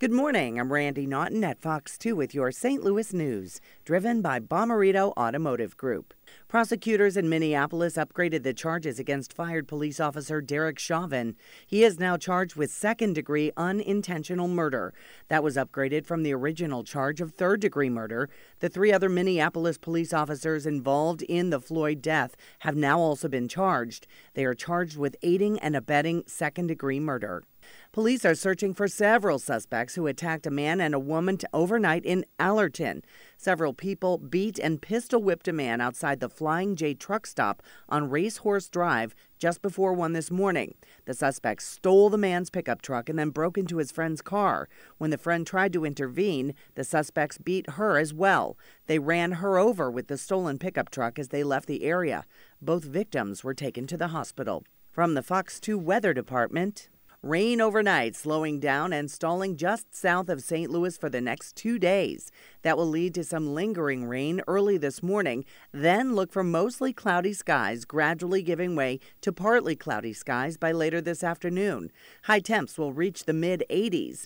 Good morning. I'm Randy Naughton at Fox 2 with your St. Louis news, driven by Bommarito Automotive Group. Prosecutors in Minneapolis upgraded the charges against fired police officer Derek Chauvin. He is now charged with second degree unintentional murder. That was upgraded from the original charge of third degree murder. The three other Minneapolis police officers involved in the Floyd death have now also been charged. They are charged with aiding and abetting second degree murder. Police are searching for several suspects who attacked a man and a woman overnight in Alorton. Several people beat and pistol whipped a man outside the Flying J truck stop on Racehorse Drive just before 1 this morning. The suspects stole the man's pickup truck and then broke into his friend's car. When the friend tried to intervene, the suspects beat her as well. They ran her over with the stolen pickup truck as they left the area. Both victims were taken to the hospital. From the Fox 2 Weather Department, Rain overnight, slowing down and stalling just south of St. Louis for the next two days. That will lead to some lingering rain early this morning. Then look for mostly cloudy skies, gradually giving way to partly cloudy skies by later this afternoon. High temps will reach the mid 80s.